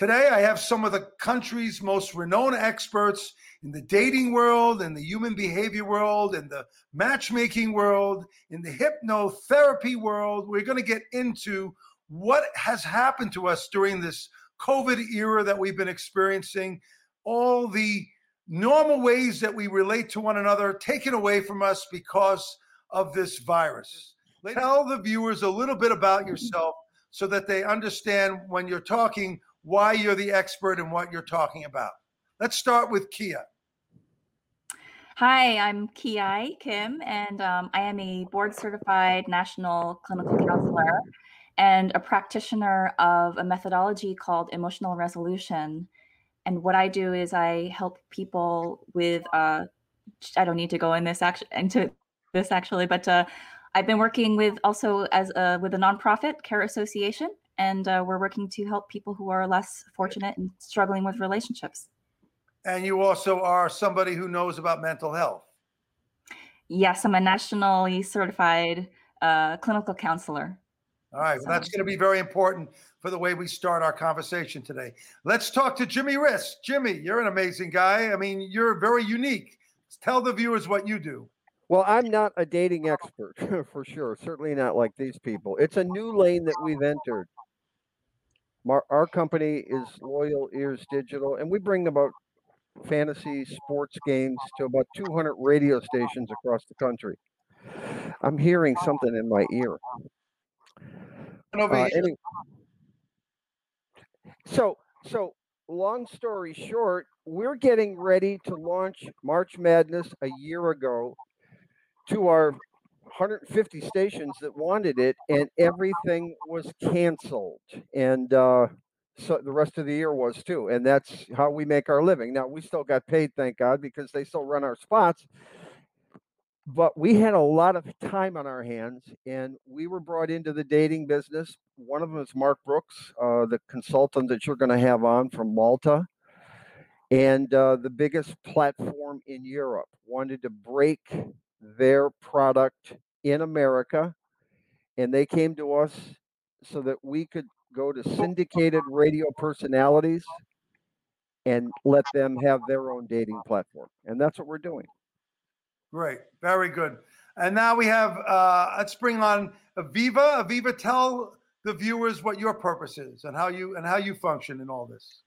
Today, I have some of the country's most renowned experts in the dating world, in the human behavior world, in the matchmaking world, in the hypnotherapy world. We're going to get into what has happened to us during this COVID era that we've been experiencing, all the normal ways that we relate to one another taken away from us because of this virus. Tell the viewers a little bit about yourself so that they understand when you're talking why you're the expert and what you're talking about. Let's start with Kia. Hi, I'm Ki Kim, and um, I am a board certified national clinical counselor and a practitioner of a methodology called emotional resolution. And what I do is I help people with, uh, I don't need to go in this actually into this actually, but uh, I've been working with also as a, with a nonprofit care association and uh, we're working to help people who are less fortunate and struggling with relationships. And you also are somebody who knows about mental health. Yes, I'm a nationally certified uh, clinical counselor. All right, so. well, that's going to be very important for the way we start our conversation today. Let's talk to Jimmy Riss. Jimmy, you're an amazing guy. I mean, you're very unique. Tell the viewers what you do. Well, I'm not a dating expert for sure. Certainly not like these people. It's a new lane that we've entered. Our, our company is Loyal Ears Digital, and we bring about fantasy sports games to about 200 radio stations across the country. I'm hearing something in my ear. Uh, anyway, so, so long story short, we're getting ready to launch March Madness a year ago to our 150 stations that wanted it, and everything was canceled. And uh, so the rest of the year was too. And that's how we make our living. Now we still got paid, thank God, because they still run our spots. But we had a lot of time on our hands, and we were brought into the dating business. One of them is Mark Brooks, uh, the consultant that you're going to have on from Malta and uh, the biggest platform in Europe wanted to break their product in America, and they came to us so that we could go to syndicated radio personalities and let them have their own dating platform. And that's what we're doing. Great. Very good. And now we have, uh, let's bring on Aviva. Aviva, tell the viewers what your purpose is and how you and how you function in all this.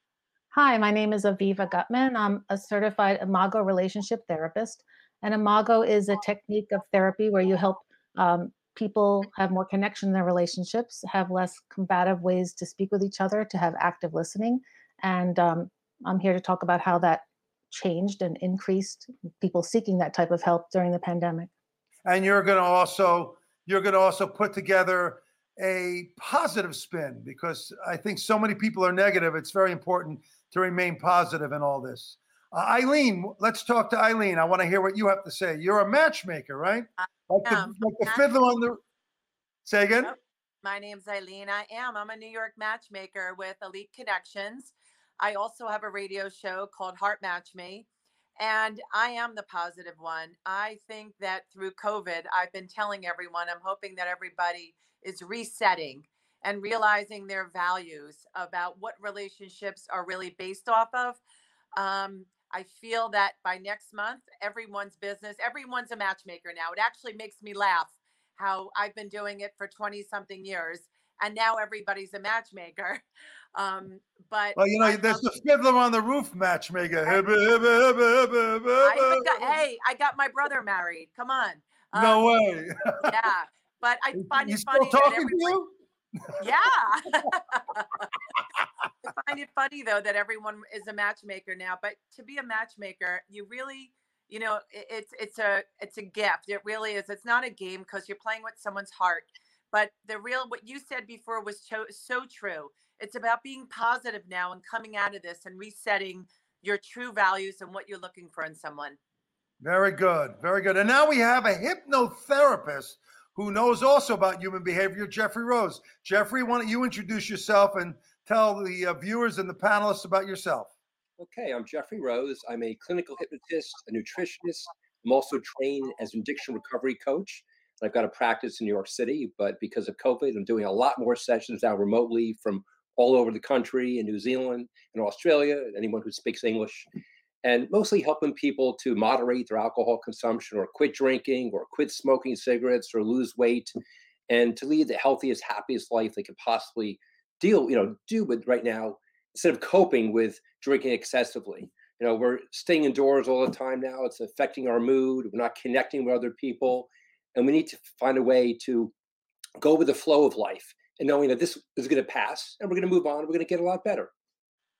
Hi, my name is Aviva Gutman. I'm a certified Imago relationship therapist. And Imago is a technique of therapy where you help um, people have more connection in their relationships, have less combative ways to speak with each other, to have active listening. And um, I'm here to talk about how that changed and increased people seeking that type of help during the pandemic. And you're going to also you're going to also put together a positive spin because I think so many people are negative. It's very important to remain positive in all this. Uh, Eileen, let's talk to Eileen. I want to hear what you have to say. You're a matchmaker, right? Like the, like the fiddler on the. Say again. Yep. My name's Eileen. I am. I'm a New York matchmaker with Elite Connections. I also have a radio show called Heart Match Me. And I am the positive one. I think that through COVID, I've been telling everyone, I'm hoping that everybody is resetting and realizing their values about what relationships are really based off of. Um, I feel that by next month, everyone's business, everyone's a matchmaker now. It actually makes me laugh how I've been doing it for 20 something years and now everybody's a matchmaker. Um, but well, you know, I, there's the fiddler on the roof matchmaker. I, I got, hey, I got my brother married. Come on. Um, no way. yeah, but I find He's it funny. Still talking to you? Yeah. Find it funny though that everyone is a matchmaker now, but to be a matchmaker, you really, you know, it's it's a it's a gift. It really is. It's not a game because you're playing with someone's heart. But the real what you said before was so, so true. It's about being positive now and coming out of this and resetting your true values and what you're looking for in someone. Very good. Very good. And now we have a hypnotherapist who knows also about human behavior, Jeffrey Rose. Jeffrey, why don't you introduce yourself and tell the uh, viewers and the panelists about yourself? Okay, I'm Jeffrey Rose. I'm a clinical hypnotist, a nutritionist. I'm also trained as an addiction recovery coach. I've got a practice in New York City, but because of COVID, I'm doing a lot more sessions now remotely from all over the country in New Zealand and Australia, anyone who speaks English, and mostly helping people to moderate their alcohol consumption or quit drinking or quit smoking cigarettes or lose weight and to lead the healthiest, happiest life they could possibly deal, you know, do with right now instead of coping with drinking excessively. You know, we're staying indoors all the time now. It's affecting our mood. We're not connecting with other people. And we need to find a way to go with the flow of life and knowing that this is going to pass and we're going to move on. We're going to get a lot better.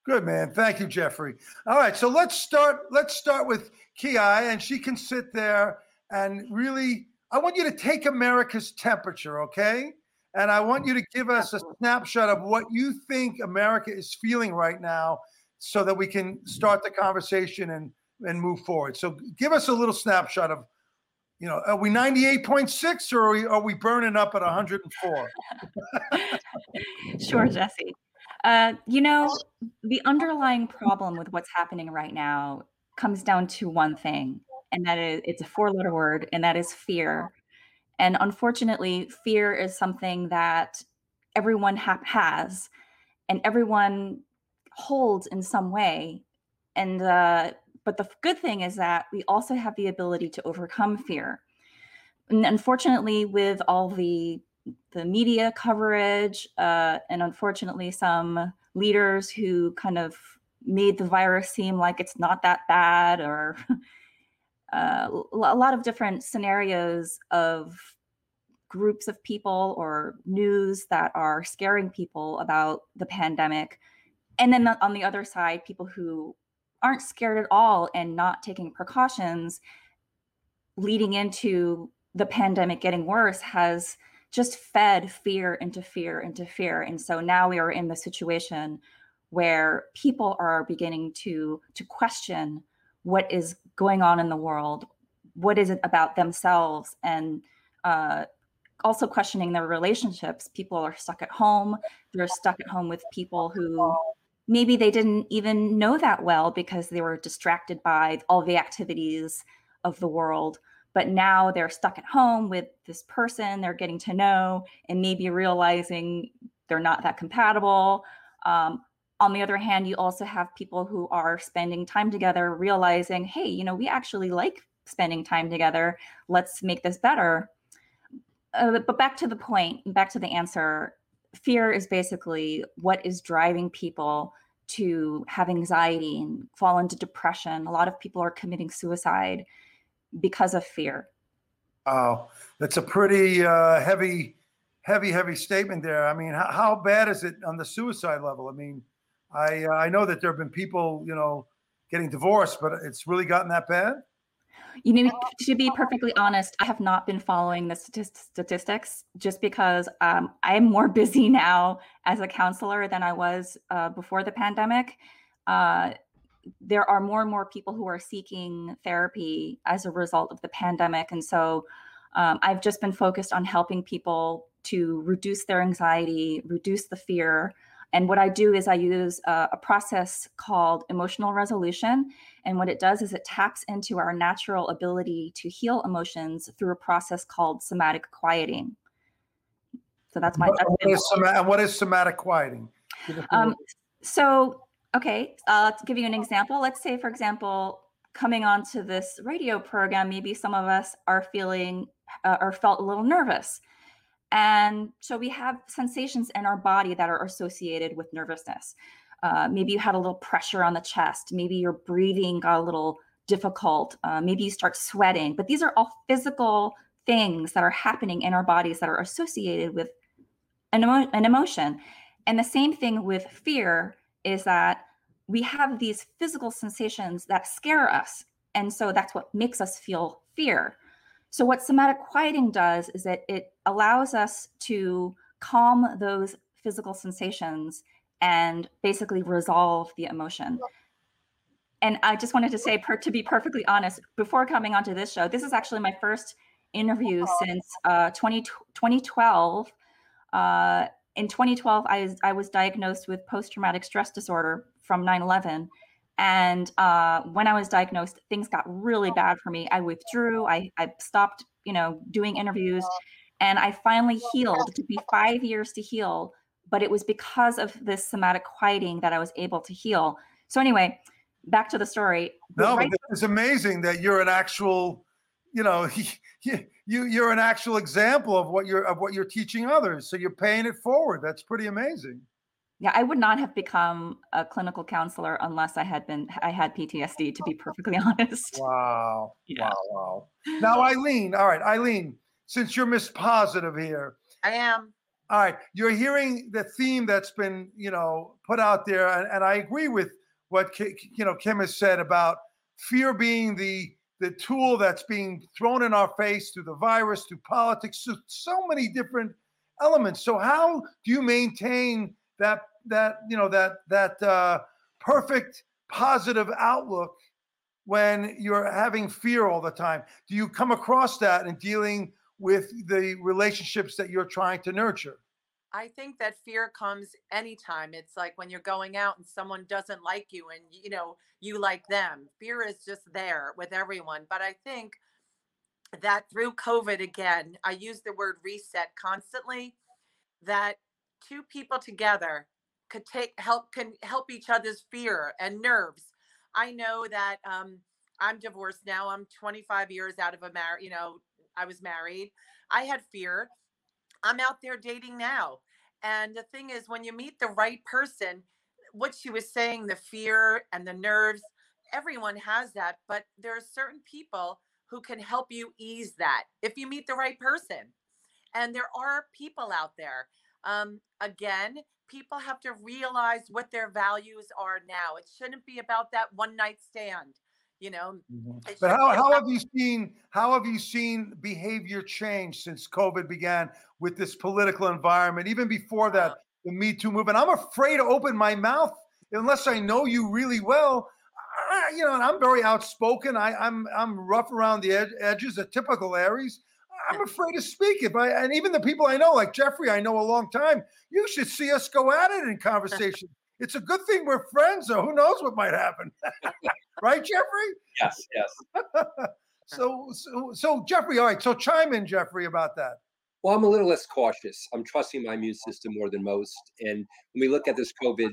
Good man. Thank you, Jeffrey. All right. So let's start. Let's start with Ki, and she can sit there and really. I want you to take America's temperature, okay? And I want you to give us a snapshot of what you think America is feeling right now so that we can start the conversation and, and move forward. So give us a little snapshot of, you know, are we 98.6 or are we, are we burning up at 104? sure, Jesse. Uh, you know, the underlying problem with what's happening right now comes down to one thing, and that is it's a four letter word, and that is fear. And unfortunately, fear is something that everyone ha- has and everyone holds in some way. And, uh, but the good thing is that we also have the ability to overcome fear. And unfortunately, with all the the media coverage, uh, and unfortunately, some leaders who kind of made the virus seem like it's not that bad, or uh, a lot of different scenarios of groups of people or news that are scaring people about the pandemic. And then on the other side, people who aren't scared at all and not taking precautions leading into the pandemic getting worse has just fed fear into fear into fear. And so now we are in the situation where people are beginning to to question what is going on in the world, what is it about themselves, and uh, also questioning their relationships. People are stuck at home. They're stuck at home with people who maybe they didn't even know that well because they were distracted by all the activities of the world. But now they're stuck at home with this person they're getting to know and maybe realizing they're not that compatible. Um, on the other hand, you also have people who are spending time together, realizing, hey, you know, we actually like spending time together. Let's make this better. Uh, but back to the point, back to the answer, fear is basically what is driving people to have anxiety and fall into depression. A lot of people are committing suicide because of fear. Oh, that's a pretty uh, heavy, heavy, heavy statement there. I mean, how, how, bad is it on the suicide level? I mean, I uh, I know that there have been people, you know, getting divorced, but it's really gotten that bad. You know, to be perfectly honest, I have not been following the statistics just because um, I am more busy now as a counselor than I was uh, before the pandemic. Uh, there are more and more people who are seeking therapy as a result of the pandemic. And so um, I've just been focused on helping people to reduce their anxiety, reduce the fear, and what I do is I use a, a, process called emotional resolution. And what it does is it taps into our natural ability to heal emotions through a process called somatic quieting. So that's my. That's what, is soma- what is somatic quieting? Um, so, okay, uh, to give you an example, let's say, for example, coming onto this radio program, maybe some of us are feeling uh, or felt a little nervous. And so we have sensations in our body that are associated with nervousness. Uh, maybe you had a little pressure on the chest. Maybe your breathing got a little difficult. Uh, maybe you start sweating. But these are all physical things that are happening in our bodies that are associated with an, emo- an emotion. And the same thing with fear is that we have these physical sensations that scare us. And so that's what makes us feel fear. So, what somatic quieting does is that it allows us to calm those physical sensations and basically resolve the emotion. And I just wanted to say, per, to be perfectly honest, before coming onto this show, this is actually my first interview since uh, 20, 2012. Uh, in 2012, I was, I was diagnosed with post traumatic stress disorder from 9 11. And uh, when I was diagnosed, things got really bad for me. I withdrew. I, I stopped, you know, doing interviews, and I finally healed. It took me five years to heal, but it was because of this somatic quieting that I was able to heal. So anyway, back to the story. No, Right- but it's amazing that you're an actual, you know, you you're an actual example of what you're of what you're teaching others. So you're paying it forward. That's pretty amazing. Yeah, I would not have become a clinical counselor unless I had been I had PTSD. To be perfectly honest. Wow. Yeah. Wow. Wow. Now, Eileen. All right, Eileen. Since you're Miss Positive here, I am. all right, you're hearing the theme that's been, you know, put out there, and, and I agree with what Ki- you know Kim has said about fear being the the tool that's being thrown in our face through the virus, through politics, through so many different elements. So how do you maintain that that you know that that uh, perfect positive outlook when you're having fear all the time? Do you come across that in dealing with the relationships that you're trying to nurture? I think that fear comes anytime. It's like when you're going out and someone doesn't like you and you know, you like them. Fear is just there with everyone. But I think that through COVID again, I use the word reset constantly that two people together could take help can help each other's fear and nerves. I know that um I'm divorced now. I'm 25 years out of a marriage, you know, I was married. I had fear. I'm out there dating now. And the thing is, when you meet the right person, what she was saying, the fear and the nerves, everyone has that. But there are certain people who can help you ease that if you meet the right person. And there are people out there. Um, again, people have to realize what their values are now. It shouldn't be about that one night stand. You know, It But how, how about- have you seen how have you seen behavior change since COVID began with this political environment? Even before that, Uh, the Me Too movement. I'm afraid to open my mouth unless I know you really well. I, you know, and I'm very outspoken. I, I'm I'm rough around the ed- edges, a typical Aries. I'm afraid to speak. If I and even the people I know, like Jeffrey, I know a long time. You should see us go at it in conversation. it's a good thing we're friends, so who knows what might happen, right, Jeffrey? Yes, yes. So, so, so Jeffrey, all right. So chime in, Jeffrey, about that. Well, I'm a little less cautious. I'm trusting my immune system more than most. And when we look at this COVID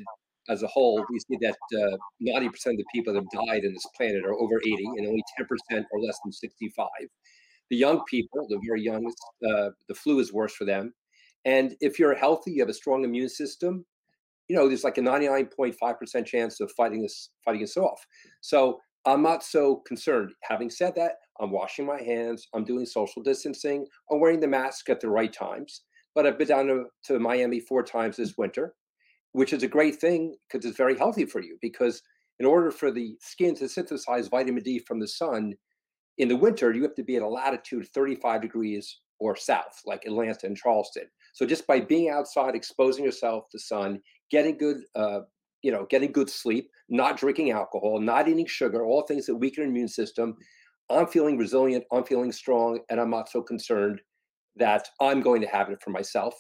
as a whole, we see that uh, 90% of the people that have died on this planet are over 80, and only 10% are less than 65. The young people, the very youngest, uh, the flu is worse for them. And if you're healthy, you have a strong immune system. You know, there's like a 99.5% chance of fighting this, fighting this off. So I'm not so concerned. Having said that, I'm washing my hands. I'm doing social distancing. I'm wearing the mask at the right times. But I've been down to, to Miami four times this winter, which is a great thing because it's very healthy for you. Because in order for the skin to synthesize vitamin D from the sun in the winter, you have to be at a latitude 35 degrees or south, like Atlanta and Charleston. So just by being outside, exposing yourself to sun, getting good, uh, you know, getting good sleep, not drinking alcohol, not eating sugar, all things that weaken your immune system, I'm feeling resilient, I'm feeling strong, and I'm not so concerned that I'm going to have it for myself.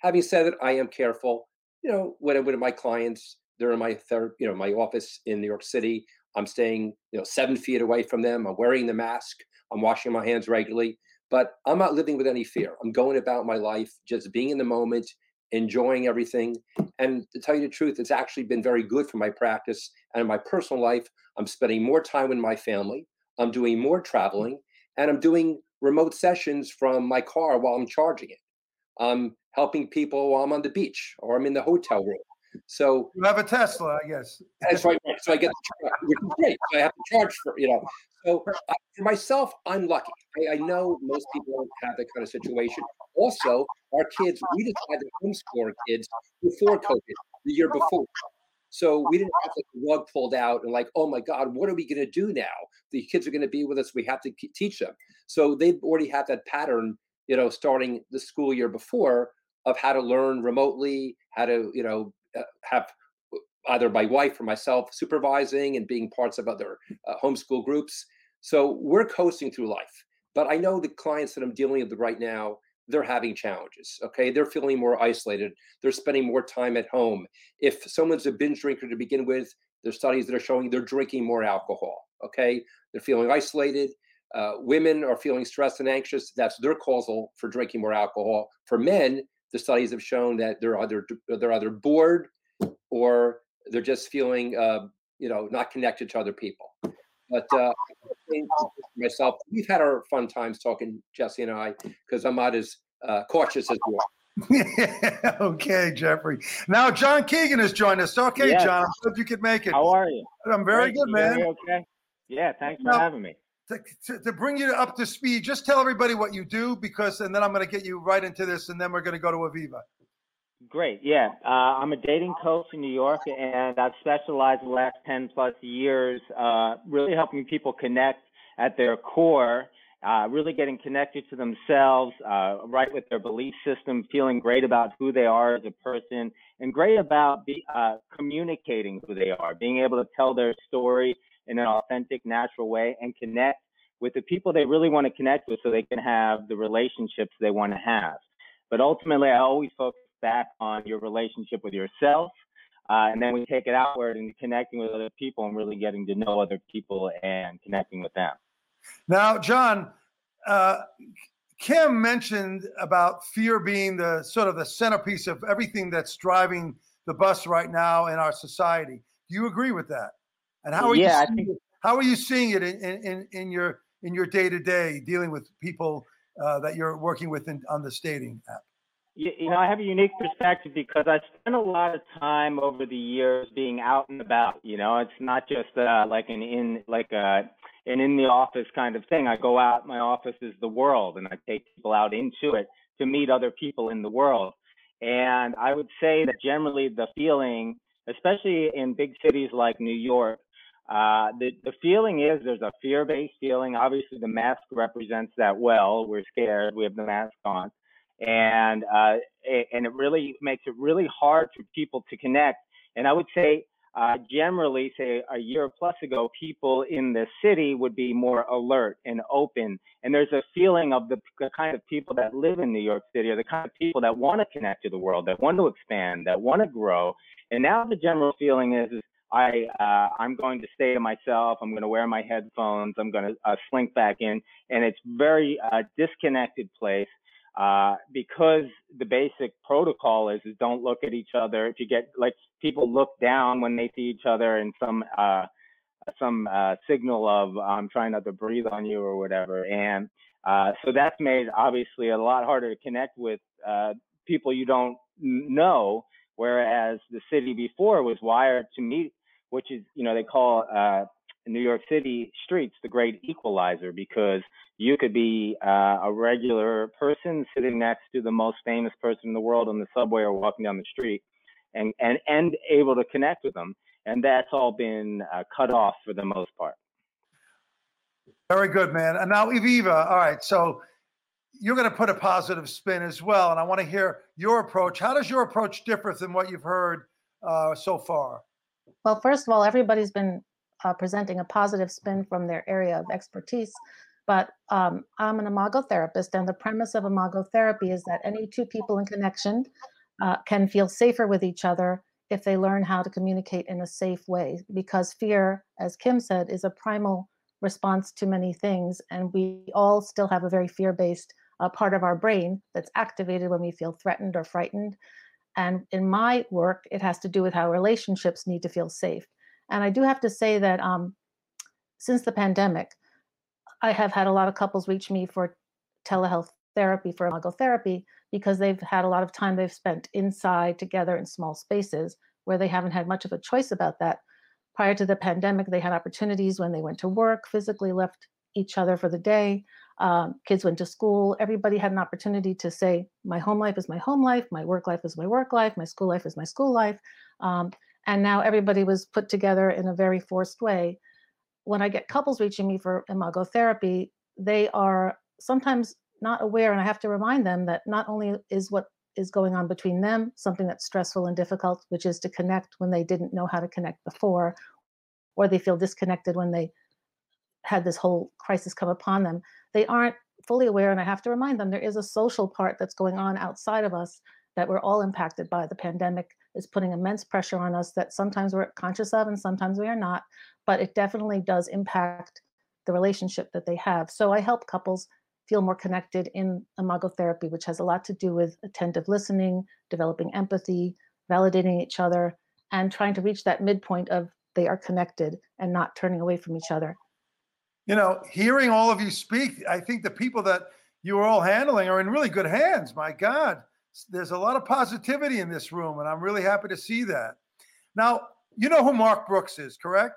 Having said that, I am careful. You know, when I'm with my clients, they're in my therapy, you know, my office in New York City. I'm staying, you know, seven feet away from them. I'm wearing the mask. I'm washing my hands regularly. But I'm not living with any fear. I'm going about my life, just being in the moment, enjoying everything. And to tell you the truth, it's actually been very good for my practice and in my personal life. I'm spending more time with my family. I'm doing more traveling and I'm doing remote sessions from my car while I'm charging it. I'm helping people while I'm on the beach or I'm in the hotel room. So You have a Tesla, I guess. that's right. So I get the charge, which is great. So I have to charge for you know. So uh, for myself, I'm lucky. I, I know most people don't have that kind of situation. Also, our kids, we decided to homeschool our kids before COVID, the year before. So we didn't have like, the rug pulled out and like, oh my God, what are we going to do now? The kids are going to be with us. We have to teach them. So they've already have that pattern, you know, starting the school year before of how to learn remotely, how to, you know, have either my wife or myself supervising and being parts of other uh, homeschool groups. So we're coasting through life. But I know the clients that I'm dealing with right now, they're having challenges. Okay. They're feeling more isolated. They're spending more time at home. If someone's a binge drinker to begin with, there's studies that are showing they're drinking more alcohol. Okay. They're feeling isolated. Uh, women are feeling stressed and anxious. That's their causal for drinking more alcohol. For men, the studies have shown that they're either they're either bored or they're just feeling uh, you know not connected to other people. But uh, myself, we've had our fun times talking, Jesse and I, because I'm not as uh, cautious as you are. okay, Jeffrey. Now John Keegan has joined us. Okay, yes. John, I'm glad you could make it. How are you? I'm very good, man. okay. Yeah, thanks for having me. To, to, to, bring you up to speed, just tell everybody what you do because, and then I'm going to get you right into this, and then we're going to go to Aviva. Great. Yeah. Uh, I'm a dating coach in New York, and I've specialized the last 10 plus years uh, really helping people connect at their core, uh, really getting connected to themselves, uh, right with their belief system, feeling great about who they are as a person, and great about be, uh, communicating who they are, being able to tell their story in an authentic, natural way and connect with the people they really want to connect with so they can have the relationships they want to have. But ultimately, I always focus back on your relationship with yourself. Uh, and then we take it outward and connecting with other people and really getting to know other people and connecting with them. Now, John, uh, Kim mentioned about fear being the sort of the centerpiece of everything that's driving the bus right now in our society. Do you agree with that? And how are yeah, you seeing, how are you seeing it in, in, in your in your day to day dealing with people uh, that you're working with in, on the dating app? You, you know, I have a unique perspective because I spent a lot of time over the years being out and about. You know, it's not just uh, like an in like a an in the office kind of thing. I go out. My office is the world, and I take people out into it to meet other people in the world. And I would say that generally the feeling, especially in big cities like New York, uh, the, the feeling is there's a fear based feeling. Obviously, the mask represents that well. We're scared, we have the mask on and uh, and it really makes it really hard for people to connect. And I would say, uh, generally, say a year plus ago, people in the city would be more alert and open. And there's a feeling of the, the kind of people that live in New York City are the kind of people that want to connect to the world, that want to expand, that want to grow. And now the general feeling is, is I uh, I'm going to stay to myself. I'm going to wear my headphones. I'm going to uh, slink back in, and it's very uh, disconnected place uh, because the basic protocol is, is don't look at each other. If you get like people look down when they see each other and some uh, some uh, signal of I'm trying not to breathe on you or whatever, and so that's made obviously a lot harder to connect with people you don't know. Whereas the city before was wired to meet, which is you know they call uh, New York City streets the great equalizer because you could be uh, a regular person sitting next to the most famous person in the world on the subway or walking down the street and, and, and able to connect with them. And that's all been uh, cut off for the most part. Very good, man. And now, Aviva, all right. So you're going to put a positive spin as well. And I want to hear your approach. How does your approach differ than what you've heard uh, so far? Well, first of all, everybody's been uh, presenting a positive spin from their area of expertise. But um, I'm an imago therapist, and the premise of imago therapy is that any two people in connection uh, can feel safer with each other if they learn how to communicate in a safe way. Because fear, as Kim said, is a primal response to many things, and we all still have a very fear based uh, part of our brain that's activated when we feel threatened or frightened. And in my work, it has to do with how relationships need to feel safe. And I do have to say that um, since the pandemic, I have had a lot of couples reach me for telehealth therapy, for imago therapy, because they've had a lot of time they've spent inside together in small spaces where they haven't had much of a choice about that. Prior to the pandemic, they had opportunities when they went to work, physically left each other for the day. Um, kids went to school. Everybody had an opportunity to say, My home life is my home life, my work life is my work life, my school life is my school life. Um, and now everybody was put together in a very forced way when I get couples reaching me for imago therapy, they are sometimes not aware, and I have to remind them that not only is what is going on between them something that's stressful and difficult, which is to connect when they didn't know how to connect before, or they feel disconnected when they had this whole crisis come upon them. They aren't fully aware, and I have to remind them there is a social part that's going on outside of us that we're all impacted by. The pandemic is putting immense pressure on us that sometimes we're conscious of and sometimes we are not but it definitely does impact the relationship that they have. So I help couples feel more connected in imago therapy, which has a lot to do with attentive listening, developing empathy, validating each other, and trying to reach that midpoint of they are connected and not turning away from each other. You know, hearing all of you speak, I think the people that you are all handling are in really good hands. My God, there's a lot of positivity in this room, and I'm really happy to see that. Now, you know who Mark Brooks is, correct?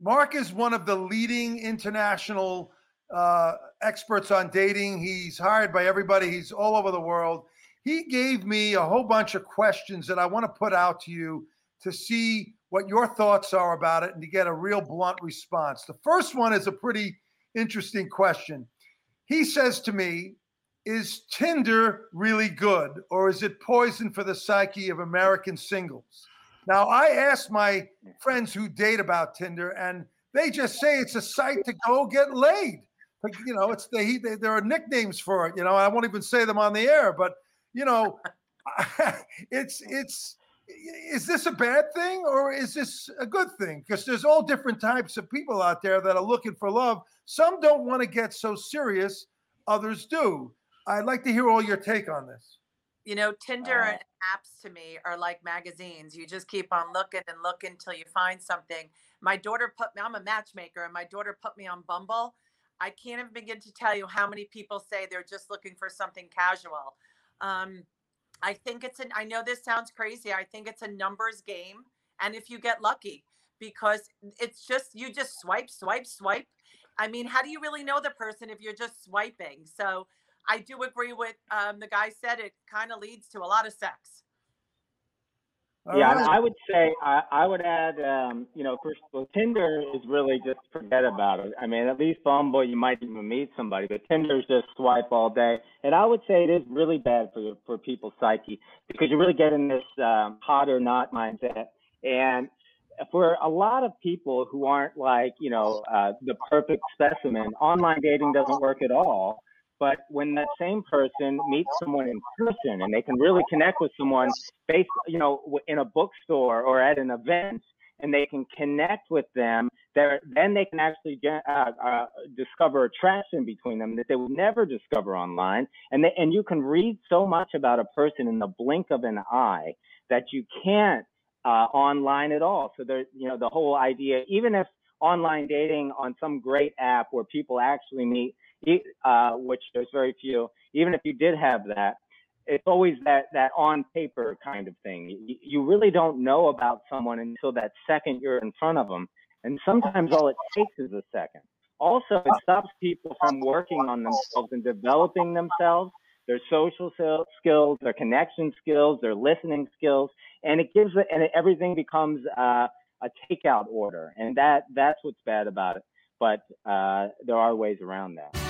Mark is one of the leading international uh, experts on dating. He's hired by everybody, he's all over the world. He gave me a whole bunch of questions that I want to put out to you to see what your thoughts are about it and to get a real blunt response. The first one is a pretty interesting question. He says to me, Is Tinder really good or is it poison for the psyche of American singles? Now, I asked my friends who date about Tinder, and they just say it's a site to go get laid. But, you know, it's the, they, there are nicknames for it. You know, I won't even say them on the air, but you know, it's it's is this a bad thing or is this a good thing? Because there's all different types of people out there that are looking for love. Some don't want to get so serious, others do. I'd like to hear all your take on this. You know, Tinder uh, and apps to me are like magazines. You just keep on looking and looking until you find something. My daughter put me, I'm a matchmaker, and my daughter put me on Bumble. I can't even begin to tell you how many people say they're just looking for something casual. Um, I think it's an, I know this sounds crazy. I think it's a numbers game. And if you get lucky, because it's just, you just swipe, swipe, swipe. I mean, how do you really know the person if you're just swiping? So I do agree with um, the guy said it kind of leads to a lot of sex. Yeah, right. I would say I, I would add, um, you know, first of all, Tinder is really just forget about it. I mean, at least Bumble you might even meet somebody, but Tinder's just swipe all day. And I would say it is really bad for for people's psyche because you're really get in this um, hot or not mindset. And for a lot of people who aren't like, you know, uh, the perfect specimen, online dating doesn't work at all. But when that same person meets someone in person and they can really connect with someone based, you know, in a bookstore or at an event, and they can connect with them, then they can actually get, uh, uh, discover attraction between them that they would never discover online. And they, and you can read so much about a person in the blink of an eye that you can't uh, online at all. So there, you know, the whole idea, even if online dating on some great app where people actually meet uh, which there's very few. Even if you did have that, it's always that that on paper kind of thing. You, really don't know about someone until that second you're in front of them, and sometimes all it takes is a second. Also, it stops people from working on themselves and developing themselves, their social skills, their connection skills, their listening skills, and it gives and everything becomes uh, a takeout order, and that that's what's bad about it. But uh, there are ways around that.